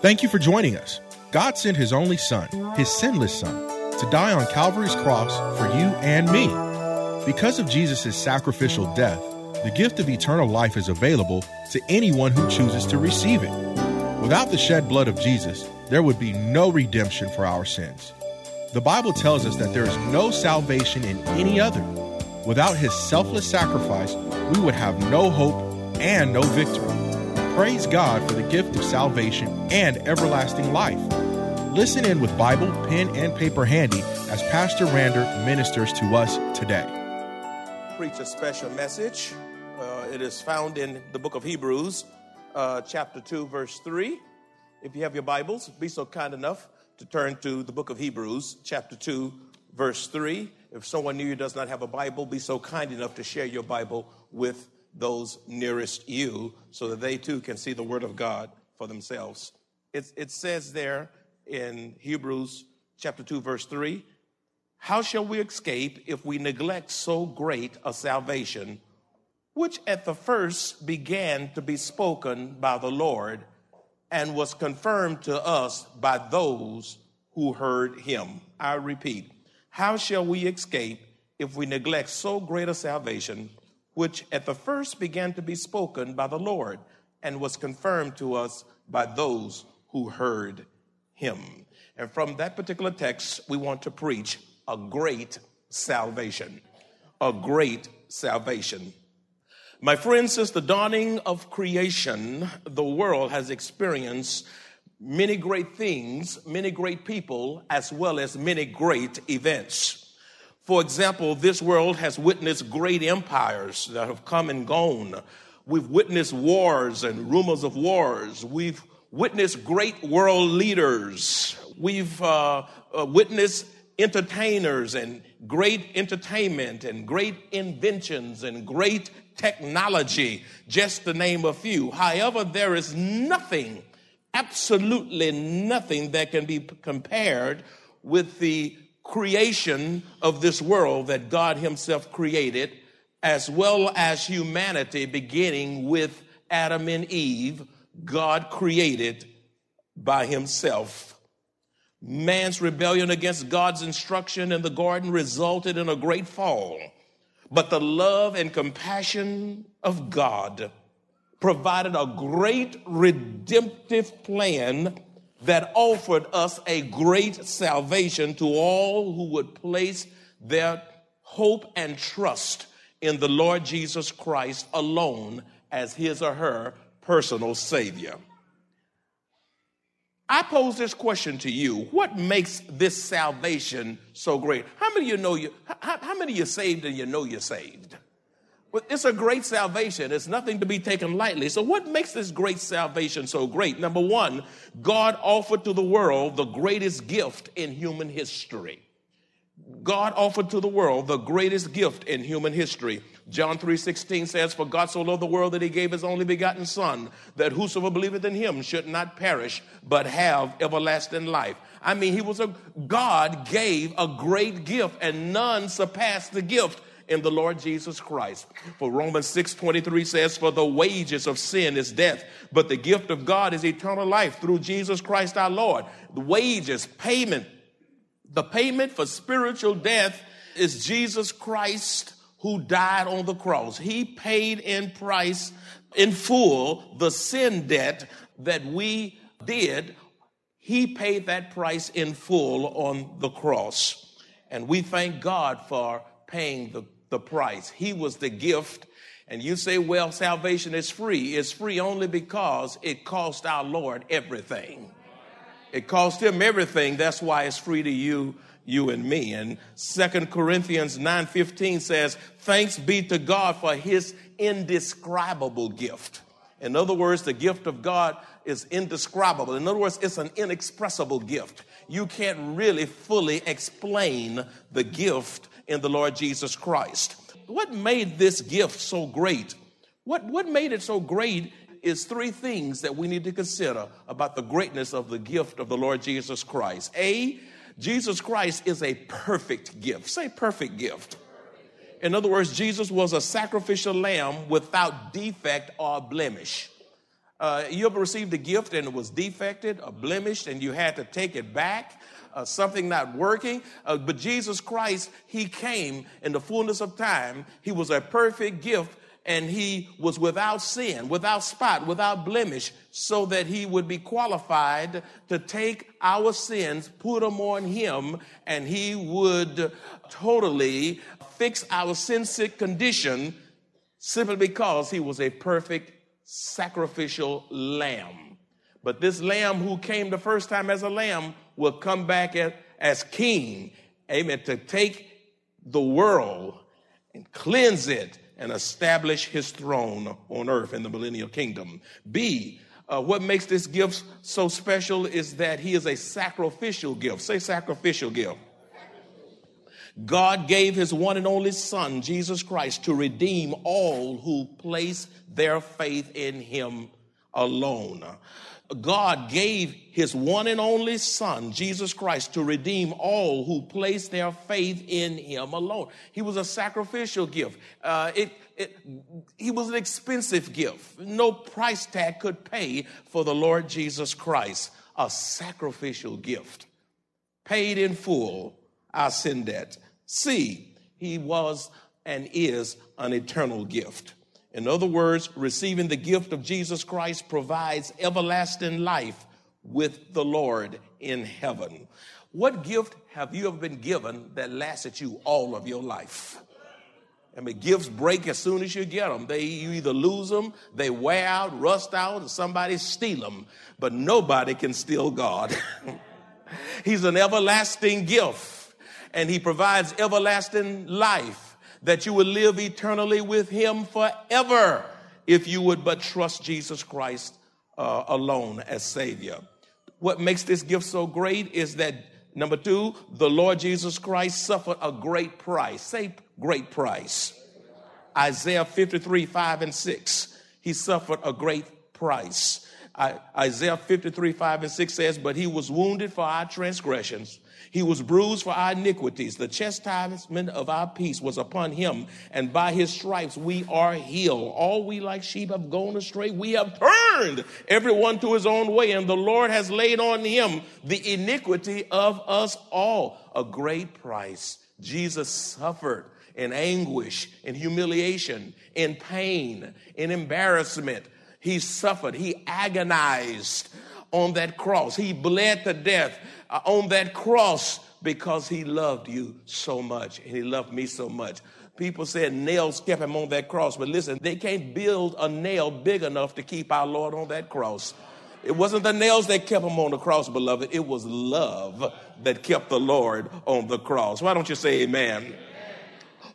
Thank you for joining us. God sent his only son, his sinless son, to die on Calvary's cross for you and me. Because of Jesus' sacrificial death, the gift of eternal life is available to anyone who chooses to receive it. Without the shed blood of Jesus, there would be no redemption for our sins. The Bible tells us that there is no salvation in any other. Without his selfless sacrifice, we would have no hope and no victory. Praise God for the gift of salvation and everlasting life. Listen in with Bible, pen, and paper handy as Pastor Rander ministers to us today. Preach a special message. Uh, it is found in the book of Hebrews, uh, chapter 2, verse 3. If you have your Bibles, be so kind enough to turn to the book of Hebrews, chapter 2, verse 3. If someone near you does not have a Bible, be so kind enough to share your Bible with those nearest you so that they too can see the Word of God for themselves. It, it says there in Hebrews chapter 2, verse 3 How shall we escape if we neglect so great a salvation, which at the first began to be spoken by the Lord and was confirmed to us by those who heard him? I repeat, how shall we escape if we neglect so great a salvation? Which at the first began to be spoken by the Lord and was confirmed to us by those who heard him. And from that particular text, we want to preach a great salvation. A great salvation. My friends, since the dawning of creation, the world has experienced many great things, many great people, as well as many great events. For example, this world has witnessed great empires that have come and gone. We've witnessed wars and rumors of wars. We've witnessed great world leaders. We've uh, uh, witnessed entertainers and great entertainment and great inventions and great technology, just to name a few. However, there is nothing, absolutely nothing that can be compared with the creation of this world that God Himself created, as well as humanity, beginning with Adam and Eve, God created by Himself. Man's rebellion against God's instruction in the garden resulted in a great fall. But the love and compassion of God provided a great redemptive plan that offered us a great salvation to all who would place their hope and trust in the Lord Jesus Christ alone as his or her personal Savior. I pose this question to you. What makes this salvation so great? How many of you know you, how, how many of you saved and you know you're saved? It's a great salvation. It's nothing to be taken lightly. So, what makes this great salvation so great? Number one, God offered to the world the greatest gift in human history. God offered to the world the greatest gift in human history. John 3:16 says, "For God so loved the world that he gave his only begotten son, that whosoever believeth in him should not perish, but have everlasting life." I mean, he was a God gave a great gift and none surpassed the gift in the Lord Jesus Christ. For Romans 6:23 says, "For the wages of sin is death, but the gift of God is eternal life through Jesus Christ our Lord." The wages, payment, the payment for spiritual death is Jesus Christ who died on the cross. He paid in price in full the sin debt that we did. He paid that price in full on the cross. And we thank God for paying the the price. He was the gift. And you say, well, salvation is free. It's free only because it cost our Lord everything. It cost him everything. That's why it's free to you, you and me. And Second Corinthians 9:15 says, "Thanks be to God for his indescribable gift." In other words, the gift of God is indescribable. In other words, it's an inexpressible gift. You can't really fully explain the gift in the Lord Jesus Christ. What made this gift so great? What, what made it so great is three things that we need to consider about the greatness of the gift of the Lord Jesus Christ. A, Jesus Christ is a perfect gift. Say perfect gift. In other words, Jesus was a sacrificial lamb without defect or blemish. Uh, you ever received a gift and it was defected or blemished and you had to take it back? Uh, something not working. Uh, but Jesus Christ, He came in the fullness of time. He was a perfect gift and He was without sin, without spot, without blemish, so that He would be qualified to take our sins, put them on Him, and He would totally fix our sin sick condition simply because he was a perfect sacrificial lamb. But this lamb who came the first time as a lamb will come back as, as king, amen, to take the world and cleanse it and establish his throne on earth in the millennial kingdom. B, uh, what makes this gift so special is that he is a sacrificial gift. Say sacrificial gift. God gave his one and only Son, Jesus Christ, to redeem all who place their faith in him alone. God gave his one and only Son, Jesus Christ, to redeem all who place their faith in him alone. He was a sacrificial gift. Uh, it, it, he was an expensive gift. No price tag could pay for the Lord Jesus Christ. A sacrificial gift, paid in full our sin debt. C, he was and is an eternal gift. In other words, receiving the gift of Jesus Christ provides everlasting life with the Lord in heaven. What gift have you ever been given that lasted you all of your life? I mean, gifts break as soon as you get them. They you either lose them, they wear out, rust out, or somebody steal them. But nobody can steal God. He's an everlasting gift and he provides everlasting life that you will live eternally with him forever if you would but trust Jesus Christ uh, alone as Savior. What makes this gift so great is that number two, the Lord Jesus Christ suffered a great price. Say great price. Isaiah 53, 5 and 6. He suffered a great price. I, Isaiah 53, 5 and 6 says, But he was wounded for our transgressions he was bruised for our iniquities. The chastisement of our peace was upon him, and by his stripes we are healed. All we like sheep have gone astray. We have turned everyone to his own way, and the Lord has laid on him the iniquity of us all. A great price. Jesus suffered in anguish, in humiliation, in pain, in embarrassment. He suffered, he agonized on that cross. He bled to death uh, on that cross because he loved you so much and he loved me so much. People said nails kept him on that cross, but listen, they can't build a nail big enough to keep our Lord on that cross. It wasn't the nails that kept him on the cross, beloved. It was love that kept the Lord on the cross. Why don't you say amen?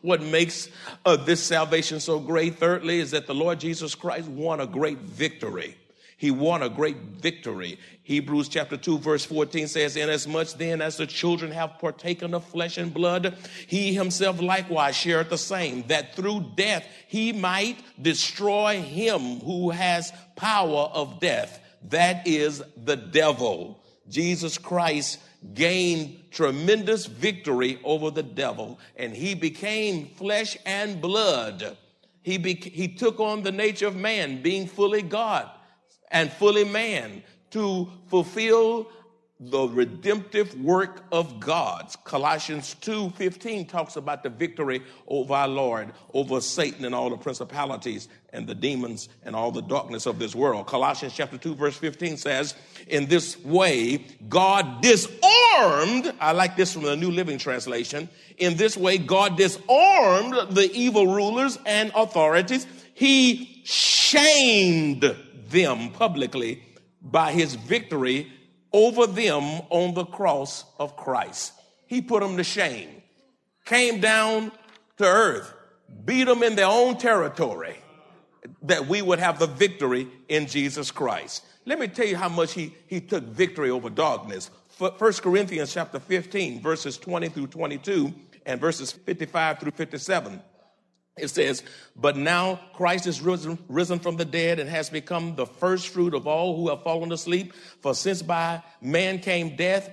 What makes uh, this salvation so great, thirdly, is that the Lord Jesus Christ won a great victory. He won a great victory. Hebrews chapter 2 verse 14 says, Inasmuch then as the children have partaken of flesh and blood, he himself likewise shared the same, that through death he might destroy him who has power of death. That is the devil. Jesus Christ gained tremendous victory over the devil and he became flesh and blood. He, be- he took on the nature of man, being fully God and fully man to fulfill the redemptive work of God. Colossians 2:15 talks about the victory over our Lord, over Satan and all the principalities and the demons and all the darkness of this world. Colossians chapter 2 verse 15 says, "In this way God disarmed, I like this from the New Living Translation, in this way God disarmed the evil rulers and authorities. He shamed them publicly by his victory over them on the cross of Christ. He put them to shame, came down to earth, beat them in their own territory, that we would have the victory in Jesus Christ. Let me tell you how much he, he took victory over darkness. 1 Corinthians chapter 15, verses 20 through 22, and verses 55 through 57. It says, But now Christ is risen, risen, from the dead and has become the first fruit of all who have fallen asleep. For since by man came death,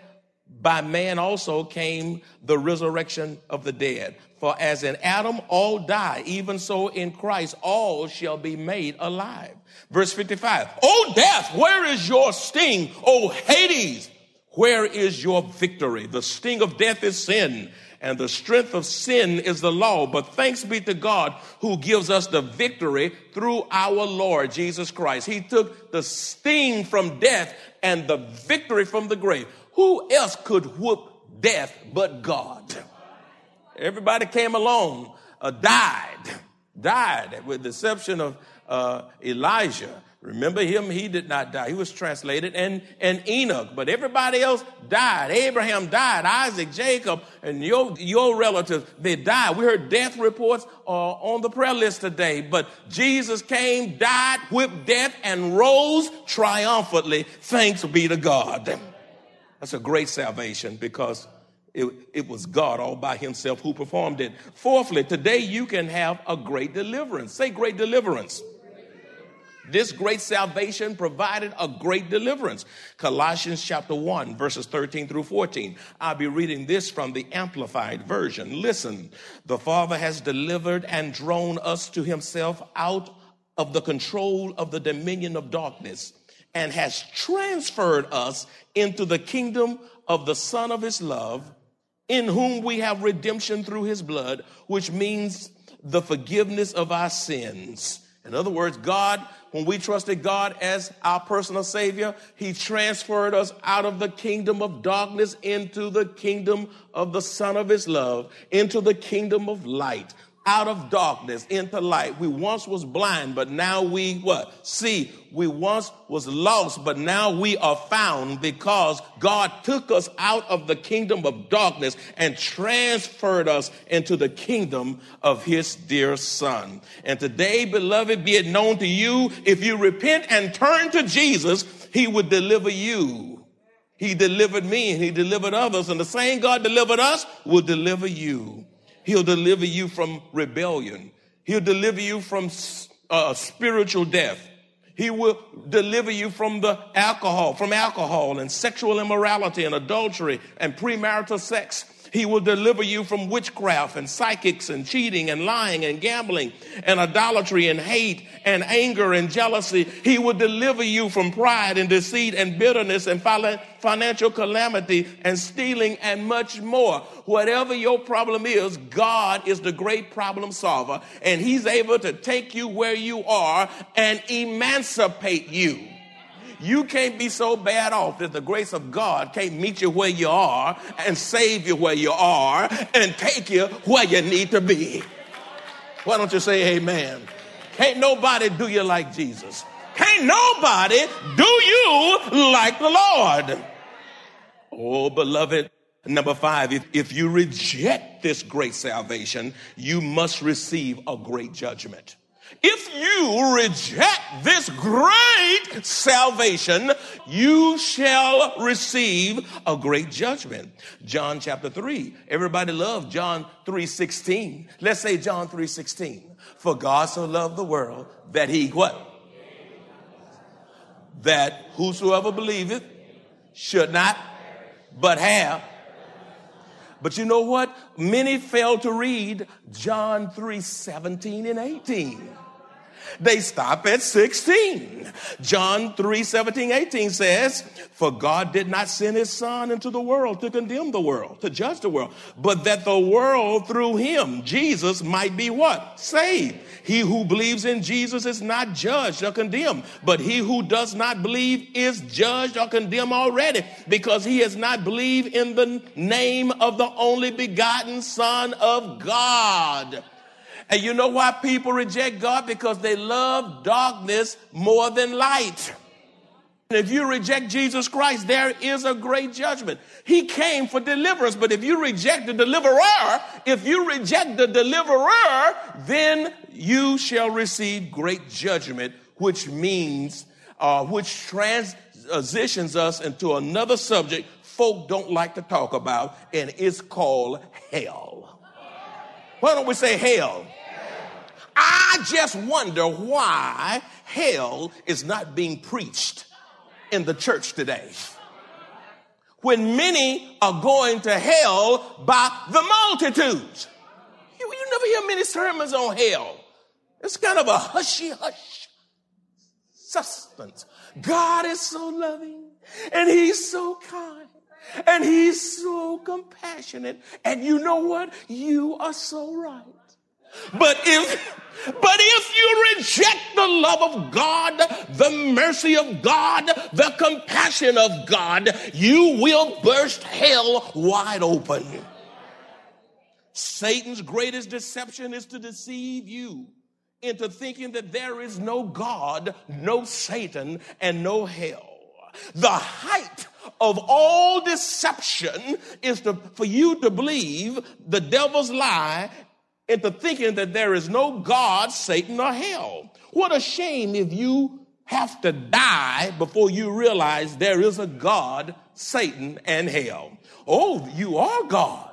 by man also came the resurrection of the dead. For as in Adam all die, even so in Christ all shall be made alive. Verse 55. O death, where is your sting? O Hades, where is your victory? The sting of death is sin and the strength of sin is the law. But thanks be to God who gives us the victory through our Lord Jesus Christ. He took the sting from death and the victory from the grave. Who else could whoop death but God? Everybody came along, uh, died, died with the exception of uh, Elijah. Remember him? He did not die. He was translated and, and Enoch, but everybody else died. Abraham died, Isaac, Jacob, and your, your relatives, they died. We heard death reports uh, on the prayer list today, but Jesus came, died, whipped death, and rose triumphantly. Thanks be to God. That's a great salvation because it, it, was God all by himself who performed it. Fourthly, today you can have a great deliverance. Say great deliverance. This great salvation provided a great deliverance. Colossians chapter 1, verses 13 through 14. I'll be reading this from the Amplified Version. Listen, the Father has delivered and drawn us to himself out of the control of the dominion of darkness and has transferred us into the kingdom of the Son of his love, in whom we have redemption through his blood, which means the forgiveness of our sins. In other words, God when we trusted God as our personal Savior, He transferred us out of the kingdom of darkness into the kingdom of the Son of His love, into the kingdom of light out of darkness into light. We once was blind, but now we what? See, we once was lost, but now we are found because God took us out of the kingdom of darkness and transferred us into the kingdom of his dear son. And today, beloved, be it known to you, if you repent and turn to Jesus, he would deliver you. He delivered me and he delivered others. And the same God delivered us will deliver you. He'll deliver you from rebellion. He'll deliver you from uh, spiritual death. He will deliver you from the alcohol, from alcohol and sexual immorality and adultery and premarital sex. He will deliver you from witchcraft and psychics and cheating and lying and gambling and idolatry and hate and anger and jealousy. He will deliver you from pride and deceit and bitterness and financial calamity and stealing and much more. Whatever your problem is, God is the great problem solver and He's able to take you where you are and emancipate you. You can't be so bad off that the grace of God can't meet you where you are and save you where you are and take you where you need to be. Why don't you say amen? Can't nobody do you like Jesus. Can't nobody do you like the Lord. Oh, beloved. Number five, if, if you reject this great salvation, you must receive a great judgment. If you reject this great salvation, you shall receive a great judgment. John chapter 3. Everybody love John 3:16. Let's say John 3:16. For God so loved the world that he what? That whosoever believeth should not but have but you know what? Many fail to read John 3 17 and 18. They stop at 16. John 3 17, 18 says, For God did not send his son into the world to condemn the world, to judge the world, but that the world through him, Jesus, might be what? Saved. He who believes in Jesus is not judged or condemned, but he who does not believe is judged or condemned already because he has not believed in the name of the only begotten Son of God. And you know why people reject God? Because they love darkness more than light. And If you reject Jesus Christ, there is a great judgment. He came for deliverance, but if you reject the deliverer, if you reject the deliverer, then you shall receive great judgment, which means, uh, which transitions us into another subject folk don't like to talk about, and it's called hell. Why don't we say hell? I just wonder why hell is not being preached in the church today. When many are going to hell by the multitudes. You, you never hear many sermons on hell. It's kind of a hushy hush substance. God is so loving and he's so kind and he's so compassionate. And you know what? You are so right. But if but if you reject the love of God, the mercy of God, the compassion of God, you will burst hell wide open. Satan's greatest deception is to deceive you into thinking that there is no God, no Satan, and no hell. The height of all deception is to, for you to believe the devil's lie into thinking that there is no God, Satan, or hell. What a shame if you have to die before you realize there is a God, Satan, and hell. Oh, you are God.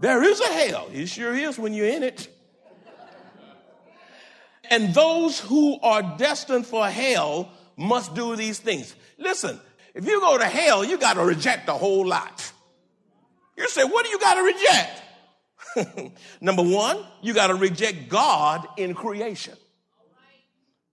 There is a hell. It sure is when you're in it. And those who are destined for hell must do these things. Listen, if you go to hell, you got to reject a whole lot. You say, what do you got to reject? Number one, you got to reject God in creation.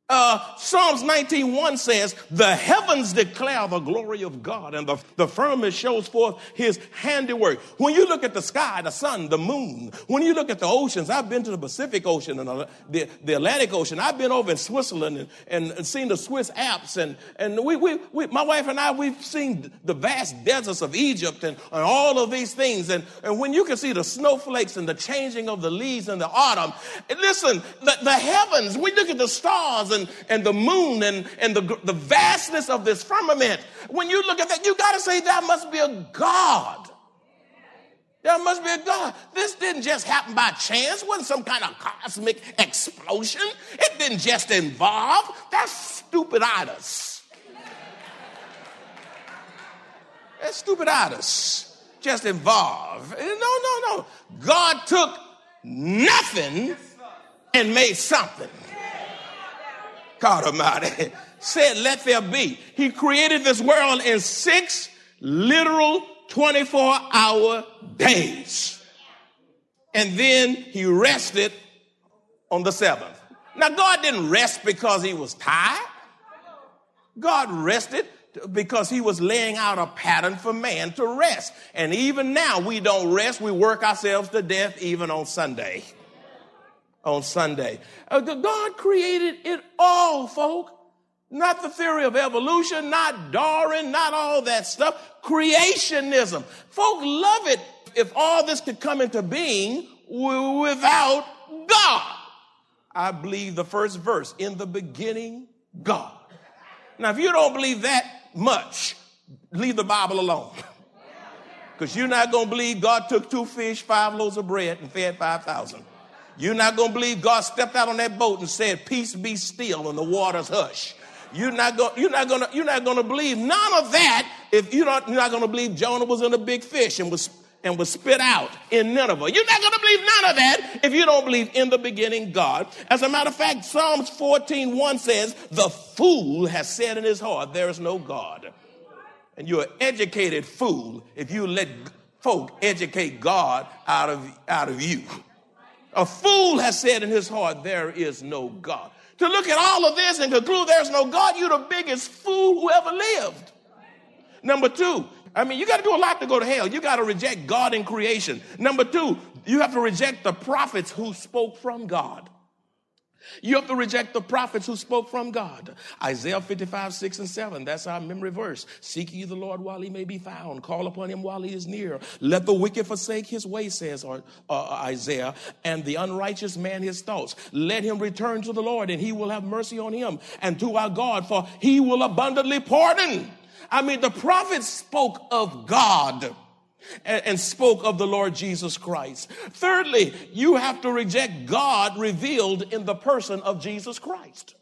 Uh, Psalms 19.1 says, the heavens declare the glory of God and the, the firmament shows forth his handiwork. When you look at the sky, the sun, the moon, when you look at the oceans, I've been to the Pacific Ocean and the, the Atlantic Ocean. I've been over in Switzerland and, and seen the Swiss Alps and, and we, we, we, my wife and I, we've seen the vast deserts of Egypt and, and all of these things. And, and when you can see the snowflakes and the changing of the leaves in the autumn, listen, the, the heavens, we look at the stars and, and the moon and, and the, the vastness of this firmament. When you look at that, you got to say, that must be a God. There must be a God. This didn't just happen by chance. It wasn't some kind of cosmic explosion. It didn't just involve. That's stupiditis. That's stupiditis. Just involve. No, no, no. God took nothing and made something. God Almighty said, let there be. He created this world in six literal 24 hour days. And then he rested on the seventh. Now, God didn't rest because he was tired. God rested because he was laying out a pattern for man to rest. And even now, we don't rest. We work ourselves to death even on Sunday on Sunday. Uh, God created it all, folk. Not the theory of evolution, not Darwin, not all that stuff. Creationism. Folk love it if all this could come into being without God. I believe the first verse, in the beginning, God. Now, if you don't believe that much, leave the Bible alone. Because you're not going to believe God took two fish, five loaves of bread, and fed 5,000. You're not going to believe God stepped out on that boat and said, peace be still and the waters hush. You're not going, you're not going to, you're not going to believe none of that if you're not, you're not going to believe Jonah was in a big fish and was, and was spit out in Nineveh. You're not going to believe none of that if you don't believe in the beginning God. As a matter of fact, Psalms 14, 1 says, the fool has said in his heart, there is no God. And you're an educated fool if you let folk educate God out of, out of you. A fool has said in his heart, There is no God. To look at all of this and conclude there's no God, you're the biggest fool who ever lived. Number two, I mean, you got to do a lot to go to hell. You got to reject God in creation. Number two, you have to reject the prophets who spoke from God. You have to reject the prophets who spoke from God. Isaiah 55, 6 and 7. That's our memory verse. Seek ye the Lord while he may be found. Call upon him while he is near. Let the wicked forsake his way, says uh, Isaiah, and the unrighteous man his thoughts. Let him return to the Lord, and he will have mercy on him, and to our God, for he will abundantly pardon. I mean, the prophets spoke of God and, and spoke of the Lord Jesus Christ. Thirdly, you have to reject God revealed in the person of Jesus Christ.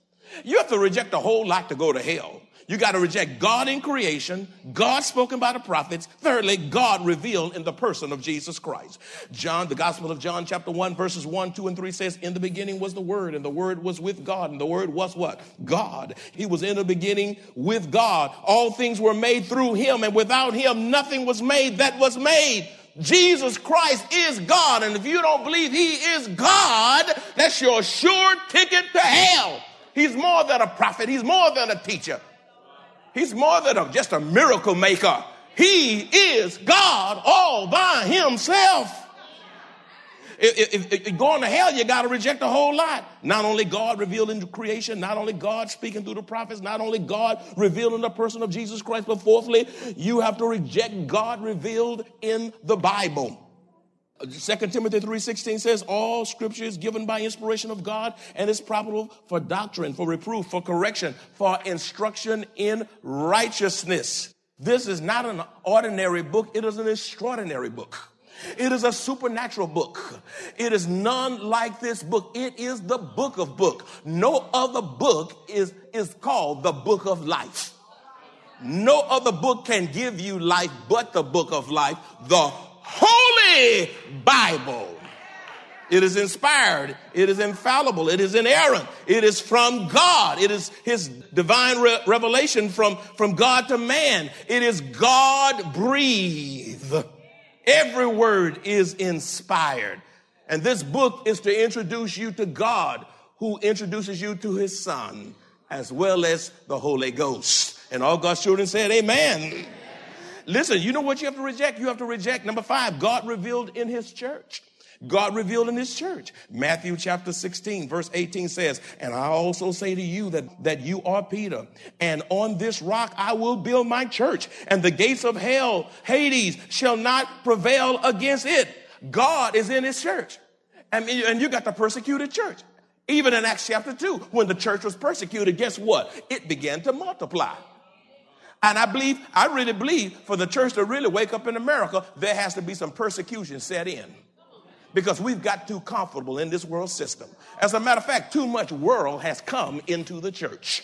You have to reject a whole lot to go to hell. You got to reject God in creation, God spoken by the prophets. Thirdly, God revealed in the person of Jesus Christ. John, the Gospel of John, chapter 1, verses 1, 2, and 3 says, In the beginning was the Word, and the Word was with God, and the Word was what? God. He was in the beginning with God. All things were made through Him, and without Him, nothing was made that was made. Jesus Christ is God, and if you don't believe He is God, that's your sure ticket to hell. He's more than a prophet, He's more than a teacher. He's more than a, just a miracle maker. He is God all by himself. If, if, if, going to hell, you got to reject a whole lot. Not only God revealed in creation, not only God speaking through the prophets, not only God revealed in the person of Jesus Christ, but fourthly, you have to reject God revealed in the Bible. 2 Timothy 3.16 says, all scripture is given by inspiration of God and is profitable for doctrine, for reproof, for correction, for instruction in righteousness. This is not an ordinary book. It is an extraordinary book. It is a supernatural book. It is none like this book. It is the book of book. No other book is, is called the book of life. No other book can give you life but the book of life, the Holy Bible. It is inspired. It is infallible. It is inerrant. It is from God. It is his divine re- revelation from, from God to man. It is God breathed. Every word is inspired. And this book is to introduce you to God, who introduces you to his son, as well as the Holy Ghost. And all God's children said, Amen. Listen, you know what you have to reject? You have to reject number five, God revealed in his church. God revealed in his church. Matthew chapter 16, verse 18 says, And I also say to you that, that you are Peter, and on this rock I will build my church, and the gates of hell, Hades, shall not prevail against it. God is in his church. And, and you got the persecuted church. Even in Acts chapter 2, when the church was persecuted, guess what? It began to multiply. And I believe, I really believe for the church to really wake up in America, there has to be some persecution set in. Because we've got too comfortable in this world system. As a matter of fact, too much world has come into the church.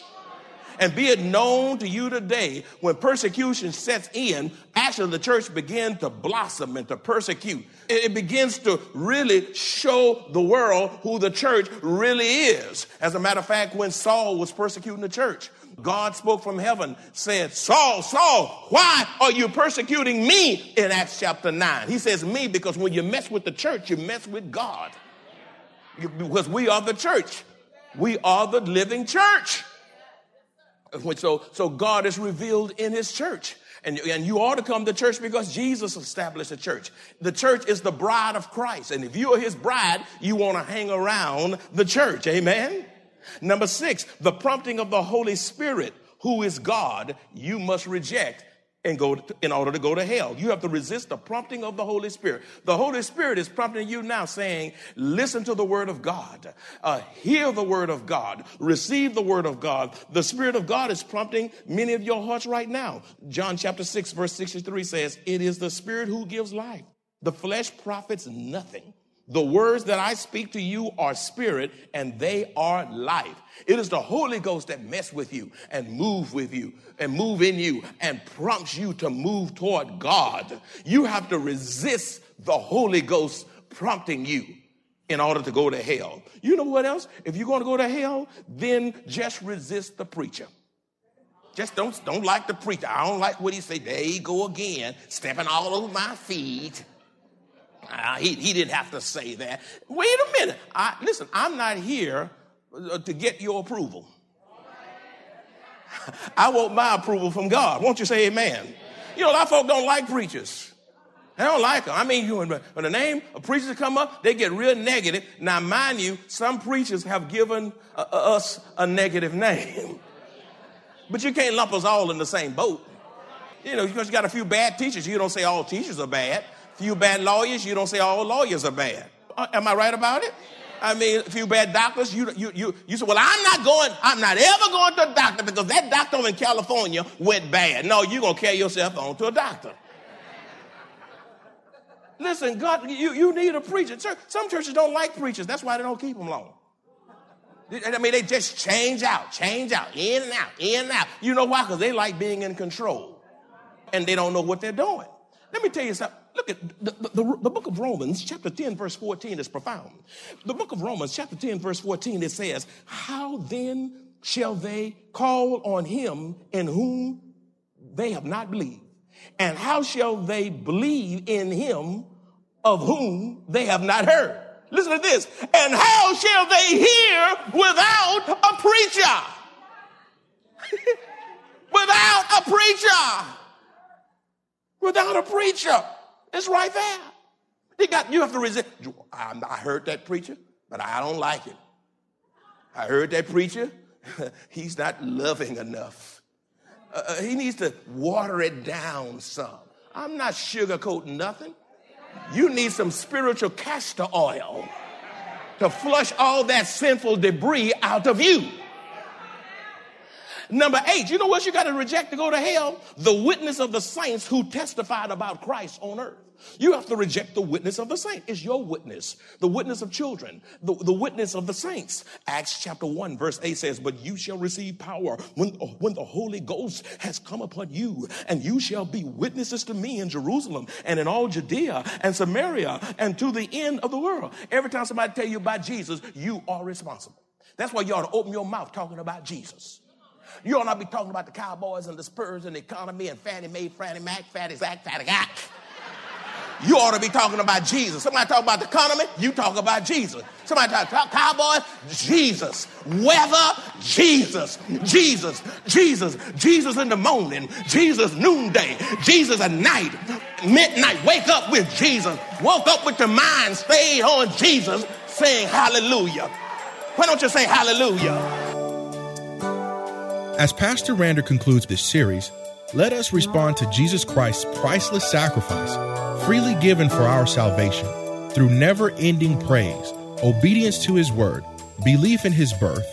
And be it known to you today, when persecution sets in, actually the church begins to blossom and to persecute. It begins to really show the world who the church really is. As a matter of fact, when Saul was persecuting the church, God spoke from heaven, said, Saul, Saul, why are you persecuting me in Acts chapter 9? He says, Me, because when you mess with the church, you mess with God. Because we are the church. We are the living church. So, so God is revealed in his church. And, and you ought to come to church because Jesus established a church. The church is the bride of Christ. And if you are his bride, you want to hang around the church. Amen. Number six, the prompting of the Holy Spirit, who is God, you must reject and go to, in order to go to hell. You have to resist the prompting of the Holy Spirit. The Holy Spirit is prompting you now saying, listen to the word of God, uh, hear the word of God, receive the word of God. The Spirit of God is prompting many of your hearts right now. John chapter 6 verse 63 says, it is the Spirit who gives life. The flesh profits nothing. The words that I speak to you are spirit and they are life. It is the Holy Ghost that mess with you and move with you and move in you and prompts you to move toward God. You have to resist the Holy Ghost prompting you in order to go to hell. You know what else? If you're going to go to hell, then just resist the preacher. Just don't, don't like the preacher. I don't like what he say. There you go again, stepping all over my feet. He, he didn't have to say that. Wait a minute. I, listen, I'm not here uh, to get your approval. I want my approval from God. Won't you say amen? You know, a lot of folk don't like preachers. They don't like them. I mean, when, when the name of preachers come up, they get real negative. Now, mind you, some preachers have given uh, uh us a negative name. but you can't lump us all in the same boat. You know, because you got a few bad teachers, you don't say all teachers are bad. Few bad lawyers, you don't say all lawyers are bad. Uh, am I right about it? I mean, a few bad doctors, you, you, you, you say, well, I'm not going, I'm not ever going to a doctor because that doctor in California went bad. No, you're going to carry yourself on to a doctor. Listen, God, you, you need a preacher. Some churches don't like preachers. That's why they don't keep them long. I mean, they just change out, change out, in and out, in and out. You know why? Because they like being in control and they don't know what they're doing. Let me tell you something. Look at the, the, the, book of Romans, chapter 10, verse 14 is profound. The book of Romans, chapter 10, verse 14, it says, How then shall they call on him in whom they have not believed? And how shall they believe in him of whom they have not heard? Listen to this. And how shall they hear without a preacher? without a preacher. Without a preacher. It's right there. He got, you have to resist. I heard that preacher, but I don't like it. I heard that preacher. He's not loving enough. Uh, uh, he needs to water it down some. I'm not sugarcoating nothing. You need some spiritual castor oil to flush all that sinful debris out of you. Number eight, you know what you got to reject to go to hell? The witness of the saints who testified about Christ on earth. You have to reject the witness of the saint. It's your witness, the witness of children, the, the witness of the saints. Acts chapter 1, verse 8 says, But you shall receive power when, when the Holy Ghost has come upon you, and you shall be witnesses to me in Jerusalem and in all Judea and Samaria and to the end of the world. Every time somebody tell you about Jesus, you are responsible. That's why you ought to open your mouth talking about Jesus. You ought not be talking about the Cowboys and the Spurs and the economy and Fannie Mae, Fannie Mac, Fatty Zach, Fatty Gack. You ought to be talking about Jesus. Somebody talk about the economy, you talk about Jesus. Somebody talk, talk Cowboys, Jesus. Weather, Jesus. Jesus. Jesus. Jesus in the morning. Jesus noonday. Jesus at night. Midnight. Wake up with Jesus. Woke up with your mind stayed on Jesus saying hallelujah. Why don't you say hallelujah? As Pastor Rander concludes this series, let us respond to Jesus Christ's priceless sacrifice, freely given for our salvation, through never ending praise, obedience to his word, belief in his birth,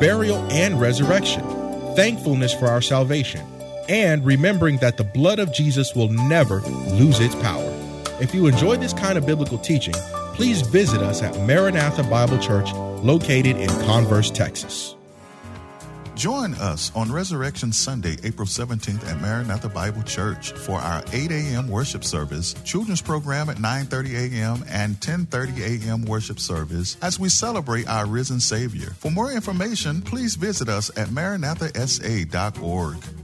burial, and resurrection, thankfulness for our salvation, and remembering that the blood of Jesus will never lose its power. If you enjoy this kind of biblical teaching, please visit us at Maranatha Bible Church, located in Converse, Texas. Join us on Resurrection Sunday, April 17th at Maranatha Bible Church for our 8 a.m. worship service, children's program at 9:30 a.m. and 10:30 a.m. worship service as we celebrate our risen Savior. For more information, please visit us at maranathasa.org.